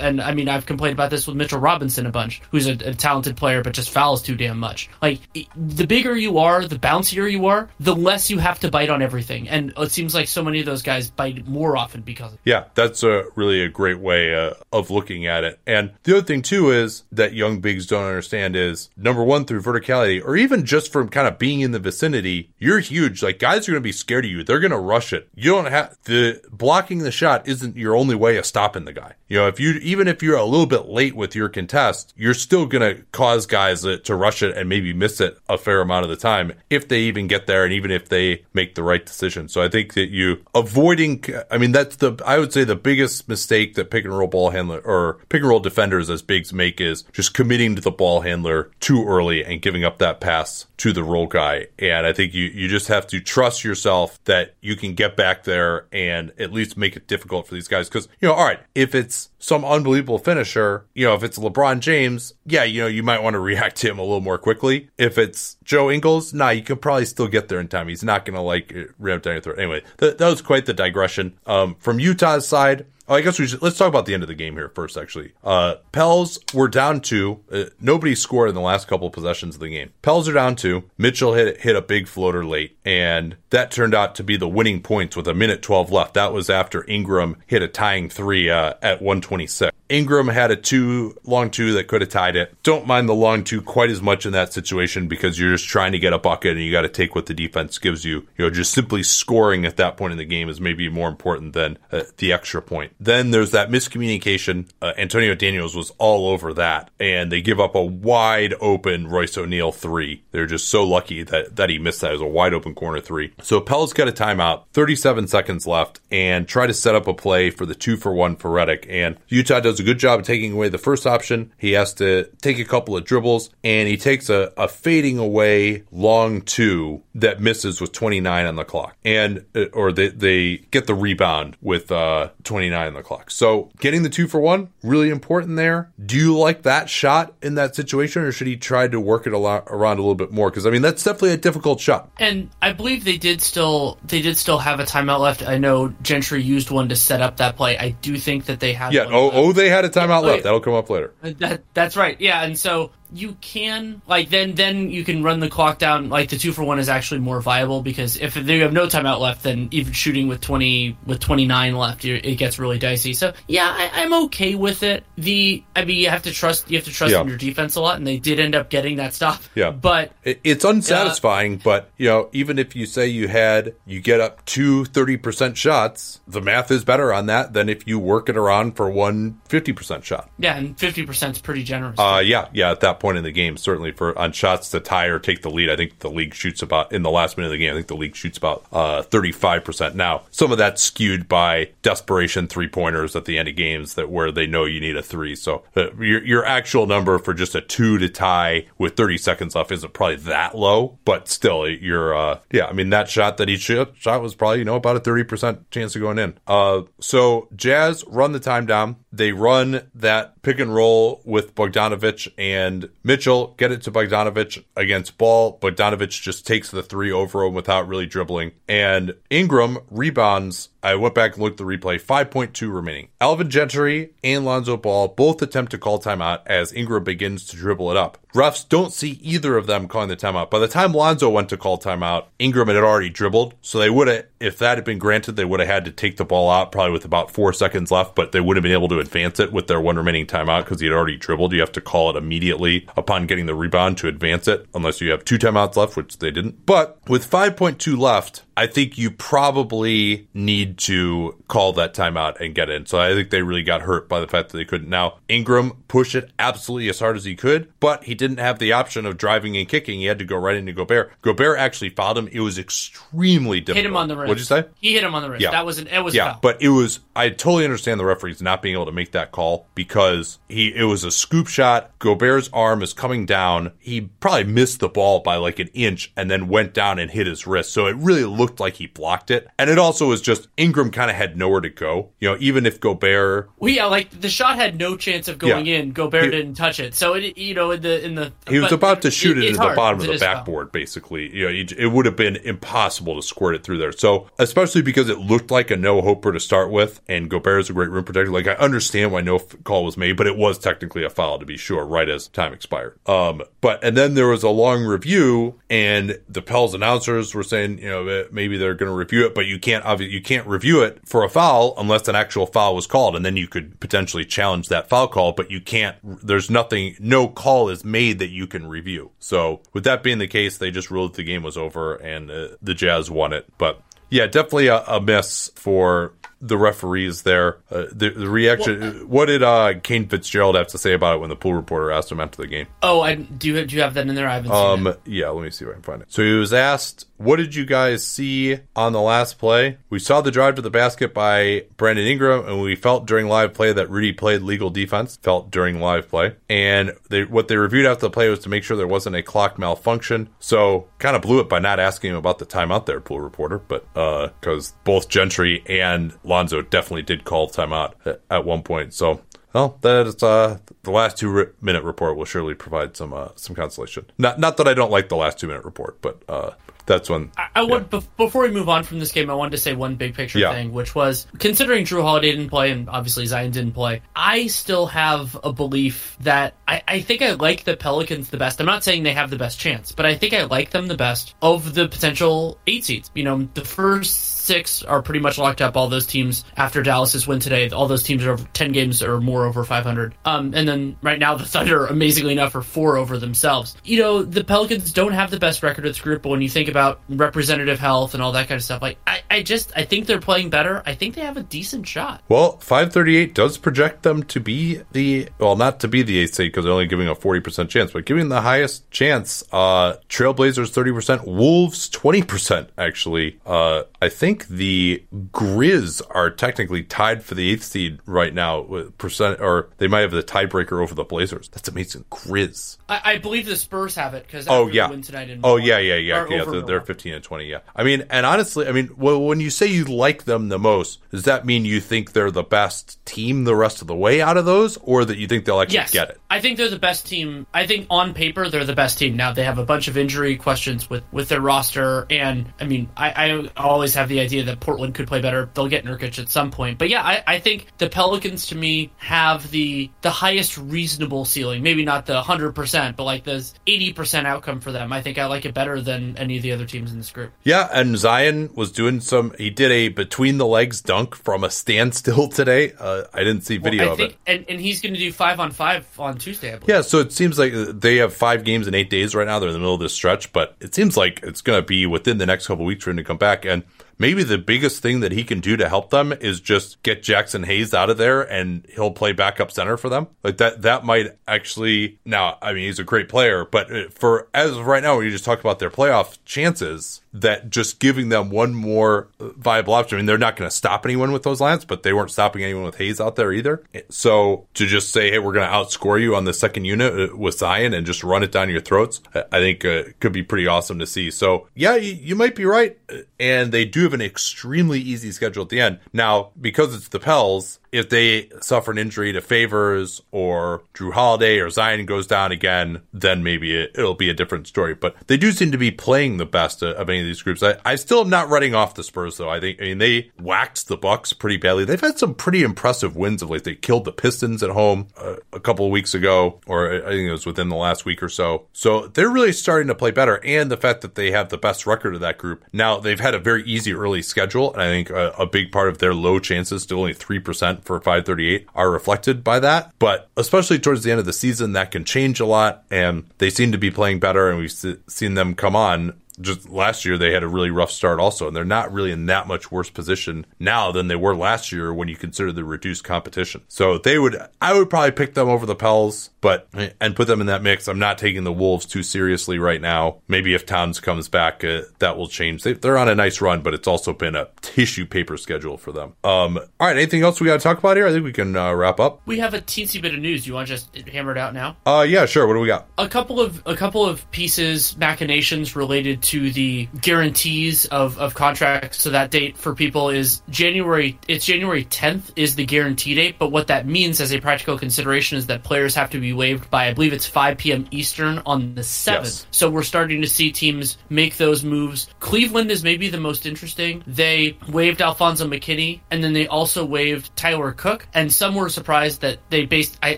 and I mean I've complained about this with Mitchell Robinson a bunch, who's a, a talented player but just fouls too damn much. Like the bigger you are, the bouncier you are, the less you have to bite on everything. And it seems like so many of those guys bite more often because. Yeah, that's a really a great way uh, of looking at it. And the other thing too is that young bigs don't understand is number one through verticality, or even just from kind of being in the vicinity, you're huge. Like guys are going to be scared of you. They're going to rush it. You don't have the blocking the shot isn't your only way of stopping the guy. You know, if you even if you're a little bit late with your contest, you're still going to cause guys to rush it and maybe miss it a fair amount of the time if they even get there and even if they make the right decision. So I think that you avoiding, I mean, that's the, I would say the biggest mistake that pick and roll ball handler or pick and roll defenders as bigs make is just committing to the ball handler too early and giving up that pass to the roll guy. And I think you, you just have to trust yourself that you can get back there and at least make it difficult for these guys. Cause, you know, all right, if it's some unbelievable finisher, you know, if it's LeBron James, yeah, you know, you might want to react to him a little more quickly. If it's Joe Ingles, nah, you can probably still get there in time. He's not going to like ram down your throat. Anyway, th- that was quite the digression. Um, from Utah's side, Oh, I guess we should let's talk about the end of the game here first. Actually, uh, Pels were down two. Uh, nobody scored in the last couple of possessions of the game. Pels are down two. Mitchell hit hit a big floater late, and that turned out to be the winning points with a minute twelve left. That was after Ingram hit a tying three uh, at one twenty six. Ingram had a two long two that could have tied it. Don't mind the long two quite as much in that situation because you're just trying to get a bucket and you got to take what the defense gives you. You know, just simply scoring at that point in the game is maybe more important than uh, the extra point. Then there's that miscommunication. Uh, Antonio Daniels was all over that, and they give up a wide open Royce O'Neale three. They're just so lucky that that he missed that. It was a wide open corner three. So Pell's got a timeout, 37 seconds left, and try to set up a play for the two for one for Redick. And Utah does does a good job of taking away the first option. He has to take a couple of dribbles, and he takes a, a fading away long two that misses with 29 on the clock, and uh, or they they get the rebound with uh, 29 on the clock. So getting the two for one really important there. Do you like that shot in that situation, or should he try to work it a lot, around a little bit more? Because I mean that's definitely a difficult shot. And I believe they did still they did still have a timeout left. I know Gentry used one to set up that play. I do think that they had Yeah. Oh, oh, they had a timeout left. Oh, wait. That'll come up later. Uh, that, that's right. Yeah, and so you can like then then you can run the clock down. Like the two for one is actually more viable because if they have no timeout left, then even shooting with twenty with twenty nine left, you it gets really dicey. So yeah, I, I'm okay with it. The I mean, you have to trust you have to trust Yeah. in your defense a lot, and they did end up getting that stop. Yeah. but It's unsatisfying, but you know, even if you say you had you get up to 30% shots, the math is better on that than if you work it around for one 50% shot. yeah, and fifty percent is pretty generous. Uh yeah, yeah, at that point in the game, certainly for on shots to tie or take the lead, I think the league shoots about in the last minute of the game, I think the league shoots about uh 35%. Now, some of that's skewed by desperation three-pointers at the end of games that where they know you need a 3. So, uh, your your actual number for just a 2 to tie with 30 seconds left isn't probably that low, but still you're uh yeah, I mean that shot that he shot, shot was probably, you know, about a 30% chance of going in. Uh so Jazz run the time down. They run that pick and roll with Bogdanovich and Mitchell, get it to Bogdanovich against ball. Bogdanovich just takes the three over him without really dribbling. And Ingram rebounds. I went back and looked the replay. 5.2 remaining. Alvin Gentry and Lonzo Ball both attempt to call timeout as Ingram begins to dribble it up. Refs don't see either of them calling the timeout. By the time Lonzo went to call timeout, Ingram had already dribbled. So they would have, if that had been granted, they would have had to take the ball out probably with about four seconds left, but they would have been able to advance it with their one remaining timeout because he had already dribbled. You have to call it immediately upon getting the rebound to advance it, unless you have two timeouts left, which they didn't. But with 5.2 left, I think you probably need to call that timeout and get in. So I think they really got hurt by the fact that they couldn't. Now, Ingram pushed it absolutely as hard as he could, but he didn't have the option of driving and kicking. He had to go right into Gobert. Gobert actually fouled him. It was extremely difficult. hit him on the wrist. What'd you say? He hit him on the wrist. Yeah. That was an it was Yeah, foul. but it was. I totally understand the referees not being able to make that call because he. It was a scoop shot. Gobert's arm is coming down. He probably missed the ball by like an inch and then went down and hit his wrist. So it really looked like he blocked it. And it also was just Ingram kind of had nowhere to go. You know, even if Gobert. Well, yeah, like the shot had no chance of going Yeah. in. Gobert He- didn't touch it, so it, you know, in the in the He was about to shoot it, into the bottom of the foul. backboard, basically. You know, it, it would have been impossible to squirt it through there. So, especially because it looked like a no hoper to start with, and Gobert is a great rim protector. Like, I understand why no f- call was made, but it was technically a foul to be sure, right as time expired. Um, but and then there was a long review, and the Pels announcers were saying, you know, maybe they're going to review it, but you can't obviously you can't review it for a foul unless an actual foul was called, and then you could potentially challenge that foul call, but you can't. There's nothing, no call is made that you can review. So with that being the case, they just ruled the game was over, and uh, the Jazz won it. But yeah, definitely a, a miss for the referees there. Uh, the, the reaction. what did uh, Kane Fitzgerald have to say about it when the pool reporter asked him after the game? Oh, I do. You, do you have that in there? I haven't. Um, yeah, let me see if I can find it. So he was asked, "What did you guys see on the last play?" We saw the drive to the basket by Brandon Ingram, and we felt during live play that Rudy played legal defense. Felt during live play, and they what they reviewed after the play was to make sure there wasn't a clock malfunction. So kind of blew it by not asking him about the timeout there, pool reporter. But because both Gentry and Lonzo definitely did call timeout at, at one point, so. Well, that is uh, the last two re- minute report will surely provide some uh, some consolation. Not not that I don't like the last two minute report, but uh, that's when I, I would bef- before we move on from this game, I wanted to say one big picture Yeah. thing, which was considering Jrue Holiday didn't play and obviously Zion didn't play. I still have a belief that I, I think I like the Pelicans the best. I'm not saying they have the best chance, but I think I like them the best of the potential eight seeds. You know, the first six are pretty much locked up. All those teams after Dallas's win today, all those teams are ten games or more over 500. Um, and then right now the Thunder, amazingly enough, are four over themselves. You know, the Pelicans don't have the best record of this group, but when you think about representative health and all that kind of stuff, like I, I just I think they're playing better. I think they have a decent shot. Well, 538 does project them to be the, well, not to be the eighth seed because they're only giving a 40% chance, but giving the highest chance, uh, Trailblazers 30%, Wolves 20%, actually. Uh, I think think the Grizz are technically tied for the eighth seed right now with percent, or they might have the tiebreaker over the Blazers. That's amazing. Grizz. I, I believe the Spurs have it because Oh yeah. win tonight in oh yeah, yeah, yeah. Yeah they're, they're fifteen and twenty. Yeah. I mean, and honestly, I mean, well, when you say you like them the most, does that mean you think they're the best team the rest of the way out of those, or that you think they'll actually Yes, get it? I think they're the best team. I think on paper they're the best team. Now they have a bunch of injury questions with with their roster, and I mean, I, I always have the idea that Portland could play better. They'll get Nurkic at some point, but yeah, I, I think the Pelicans to me have the the highest reasonable ceiling. Maybe not the hundred percent, but like the eighty percent outcome for them. I think I like it better than any of the other teams in this group. Yeah, and Zion was doing some. He did a between the legs dunk from a standstill today. Uh, I didn't see video I of think, it. and, and he's going to do five on five on Tuesday. I believe. Yeah, so it seems like they have five games in eight days right now. They're in the middle of this stretch, but it seems like it's going to be within the next couple weeks for him to come back. And maybe the biggest thing that he can do to help them is just get Jaxson Hayes out of there, and he'll play backup center for them. Like that, that might actually. Now, I mean, he's a great player, but for as of right now, when you just talk about their playoff chances, that just giving them one more viable option. I mean, they're not going to stop anyone with those lines, but they weren't stopping anyone with Hayes out there either. So to just say, hey, we're going to outscore you on the second unit uh, with Zion and just run it down your throats, I I think uh, could be pretty awesome to see. So yeah, you, you might be right. Uh, And they do have an extremely easy schedule at the end. Now, because it's the Pels, if they suffer an injury to Favors or Jrue Holiday or Zion goes down again, then maybe it, it'll be a different story. But they do seem to be playing the best uh, of any of these groups. I, I still am not running off the Spurs though. I think I mean they waxed the Bucks pretty badly. They've had some pretty impressive wins of late. They killed the Pistons at home uh, a couple of weeks ago, or I think it was within the last week or so. So they're really starting to play better. And the fact that they have the best record of that group. Now they've had a very easy early schedule, and I think a, a big part of their low chances to only three percent for 538 are reflected by that. But especially towards the end of the season, that can change a lot, and they seem to be playing better, and we've seen them come on just last year they had a really rough start also and they're not really in that much worse position now than they were last year when you consider the reduced competition. So they would i would probably pick them over the pels but and put them in that mix. I'm not taking the wolves too seriously right now. Maybe if towns comes back uh, that will change. They, they're on a nice run but it's also been a tissue paper schedule for them. Um all right anything else we got to talk about here? I think we can uh, wrap up. We have a teensy bit of news. You want to just hammer it out now? uh yeah sure. What do we got? A couple of a couple of pieces machinations related to the guarantees of, of contracts. So that date for people is january it's january 10th is the guarantee date but what that means as a practical consideration is that players have to be waived by i believe it's 5 p.m eastern on the 7th Yes. so we're starting to see teams make those moves. Cleveland is maybe the most interesting. They waived Alfonzo McKinnie and then they also waived tyler cook. And some were surprised that they based I,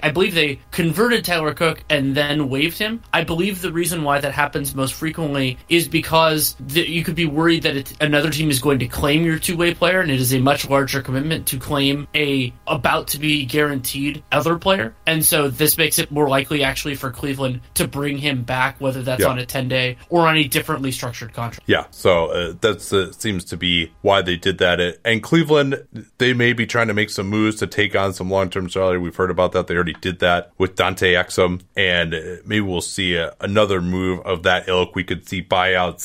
I believe they converted tyler cook and then waived him. I believe the reason why that happens most frequently is because the, you could be worried that it, another team is going to claim your two-way player and it is a much larger commitment to claim a about to be guaranteed other player and so this makes it more likely actually for cleveland to bring him back whether that's Yeah. on a 10 day or on a differently structured contract Yeah, so uh, that's uh, seems to be why they did that. Uh, And Cleveland, they may be trying to make some moves to take on some long term salary. We've heard about that. They already did that with Dante Exum, and uh, maybe we'll see a, another move of that ilk. We could see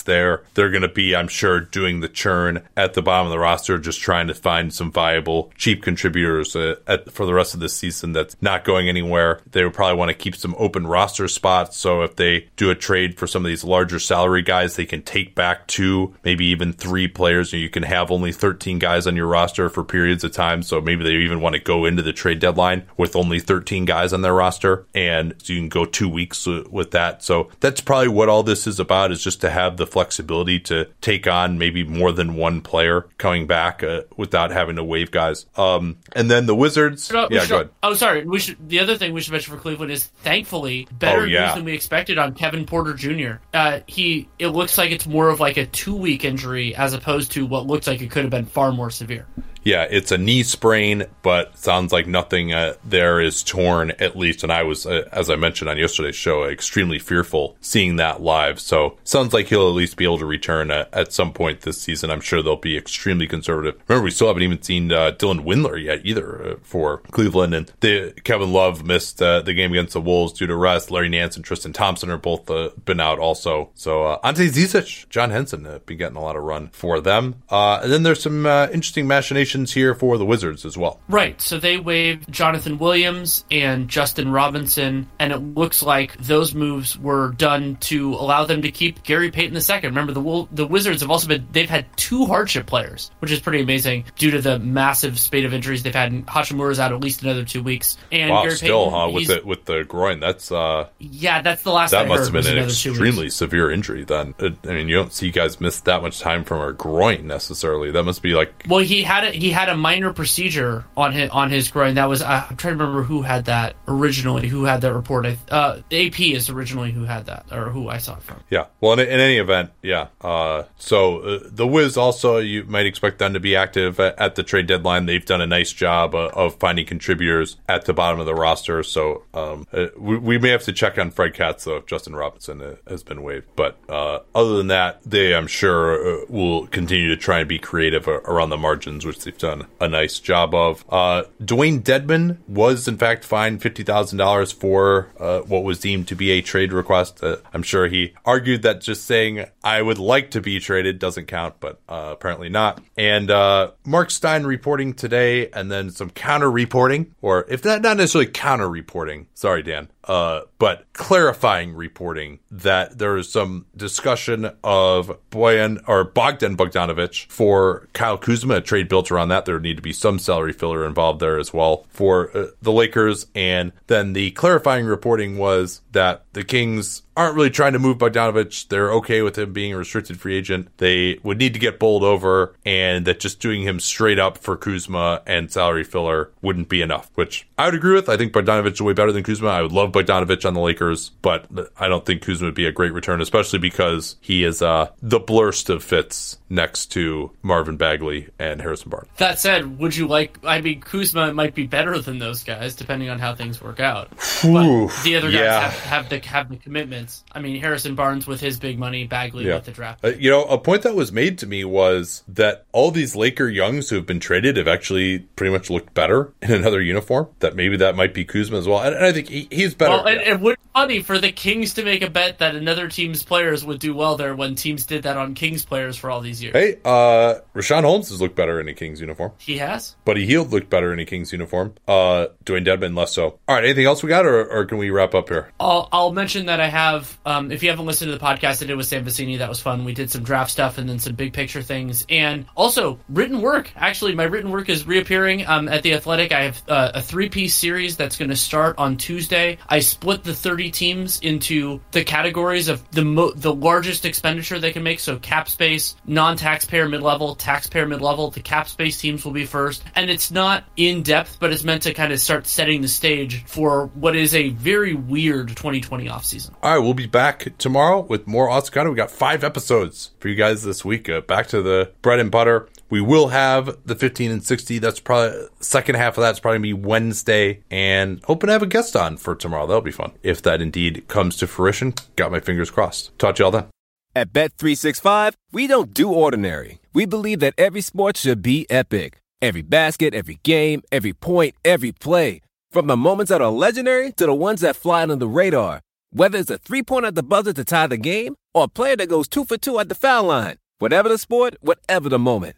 there. They're going to be, I'm sure, doing the churn at the bottom of the roster, just trying to find some viable, cheap contributors uh, at, for the rest of the season that's not going anywhere. They would probably want to keep some open roster spots. So if they do a trade for some of these larger salary guys, they can take back two, maybe even three players, and you can have only 13 guys on your roster for periods of time. So maybe they even want to go into the trade deadline with only 13 guys on their roster, and so you can go two weeks uh, with that. So that's probably what all this is about: is just to have the flexibility to take on maybe more than one player coming back uh, without having to waive guys. Um, and then the Wizards, No, yeah, should- go ahead. Oh, sorry. We should. The other thing we should mention for Cleveland is, thankfully, better Oh, yeah. news than we expected on Kevin Porter Jr. Uh, he. It looks like it's more of like a two week injury as opposed to what looks like it could have been far more severe. Yeah, it's a knee sprain, but sounds like nothing uh, there is torn at least. And I was, uh, as I mentioned on yesterday's show, extremely fearful seeing that live. So sounds like he'll at least be able to return at, at some point this season. I'm sure they'll be extremely conservative. Remember, we still haven't even seen uh, Dylan Windler yet either uh, for Cleveland, and the, Kevin Love missed uh, the game against the Wolves due to rest. Larry Nance and Tristan Thompson are both uh, been out also. So uh, Ante Zizic, John Henson have been getting a lot of run for them. and then there's some interesting machinations here for the Wizards as well. Right. So they waived Jonathan Williams and Justin Robinson, and it looks like those moves were done to allow them to keep Gary Payton II. Remember, the the Wizards have also been they've had two hardship players, which is pretty amazing due to the massive spate of injuries they've had. Hachimura's out at least another two weeks, and wow, Gary still, Payton, huh? With the with the groin, that's uh, yeah, that's the last that I must have been an was another two extremely severe injury. Then I mean, you don't see guys miss that much time from a groin necessarily. That must be like Well, he had a, he had a minor procedure on his on his groin. That was I'm trying to remember who had that originally. Who had that report? Uh, AP is originally who had that, or who I saw it from. Yeah. Well, in, in any event, yeah. Uh, so uh, the Wiz also, you might expect them to be active at, at the trade deadline. They've done a nice job uh, of finding contributors at the bottom of the roster. So um, uh, we, we may have to check on Fred Katz though if Justin Robinson uh, has been waived. But uh, other than that, they I'm sure will continue to try and be creative around the margins, which they've done a nice job of. Uh, Dewayne Dedmon was in fact fined fifty thousand dollars for uh, what was deemed to be a trade request. Uh, I'm sure he argued that just saying I would like to be traded doesn't count, but uh, apparently not. And uh, Mark Stein reporting today, and then some counter reporting, or if not, not necessarily counter reporting. Sorry, Dan. Uh, but clarifying reporting that there is some discussion of Boyan or Bogdan Bogdanovich for Kyle Kuzma, a trade built around that. There need to be some salary filler involved there as well for uh, the Lakers. And then the clarifying reporting was that the Kings aren't really trying to move Bogdanovich. They're okay with him being a restricted free agent. They would need to get bowled over, and that just doing him straight up for Kuzma and salary filler wouldn't be enough, which I would agree with. I think Bogdanovich is way better than Kuzma. I would love Bogdanovich on the Lakers, but I don't think Kuzma would be a great return, especially because he is uh, the blurst of fits next to Marvin Bagley and Harrison Barnes. That said, would you like? I mean, Kuzma might be better than those guys, depending on how things work out. But the other guys yeah. have, have the have the commitments. I mean, Harrison Barnes with his big money, Bagley Yeah. with the draft. Uh, you know, a point that was made to me was that all these Laker youngs who have been traded have actually pretty much looked better in another uniform. That maybe that might be Kuzma as well. And, and I think he, he's better. Well, and Yeah. it would funny for the Kings to make a bet that another team's players would do well there when teams did that on Kings players for all these years. Hey, uh, Richaun Holmes has looked better in a Kings uniform. He has. Buddy Hield looked better in a Kings uniform. Uh, Dewayne Dedmon less so. All right, anything else we got, or, or can we wrap up here? I'll, I'll mention that I have, um, if you haven't listened to the podcast I did with Sam Vecenie, that was fun. We did some draft stuff and then some big picture things. And also, written work. Actually, my written work is reappearing um, at The Athletic. I have uh, a three piece series that's going to start on Tuesday. I split the 30 teams into the categories of the, mo- the largest expenditure they can make. So, cap space, non taxpayer mid level, taxpayer mid level. The cap space teams will be first. And it's not in depth, but it's meant to kind of start setting the stage for what is a very weird 2020 offseason. All right, we'll be back tomorrow with more Oscar. We got five episodes for you guys this week. Uh, back to the bread and butter. We will have the 15 and 60. That's probably second half of that's probably be Wednesday, and hoping to have a guest on for tomorrow. That'll be fun if that indeed comes to fruition. Got my fingers crossed. Talk to y'all then. At Bet365, we don't do ordinary. We believe that every sport should be epic. Every basket, every game, every point, every play. From the moments that are legendary to the ones that fly under the radar. Whether it's a three pointer at the buzzer to tie the game or a player that goes two for two at the foul line. Whatever the sport, whatever the moment.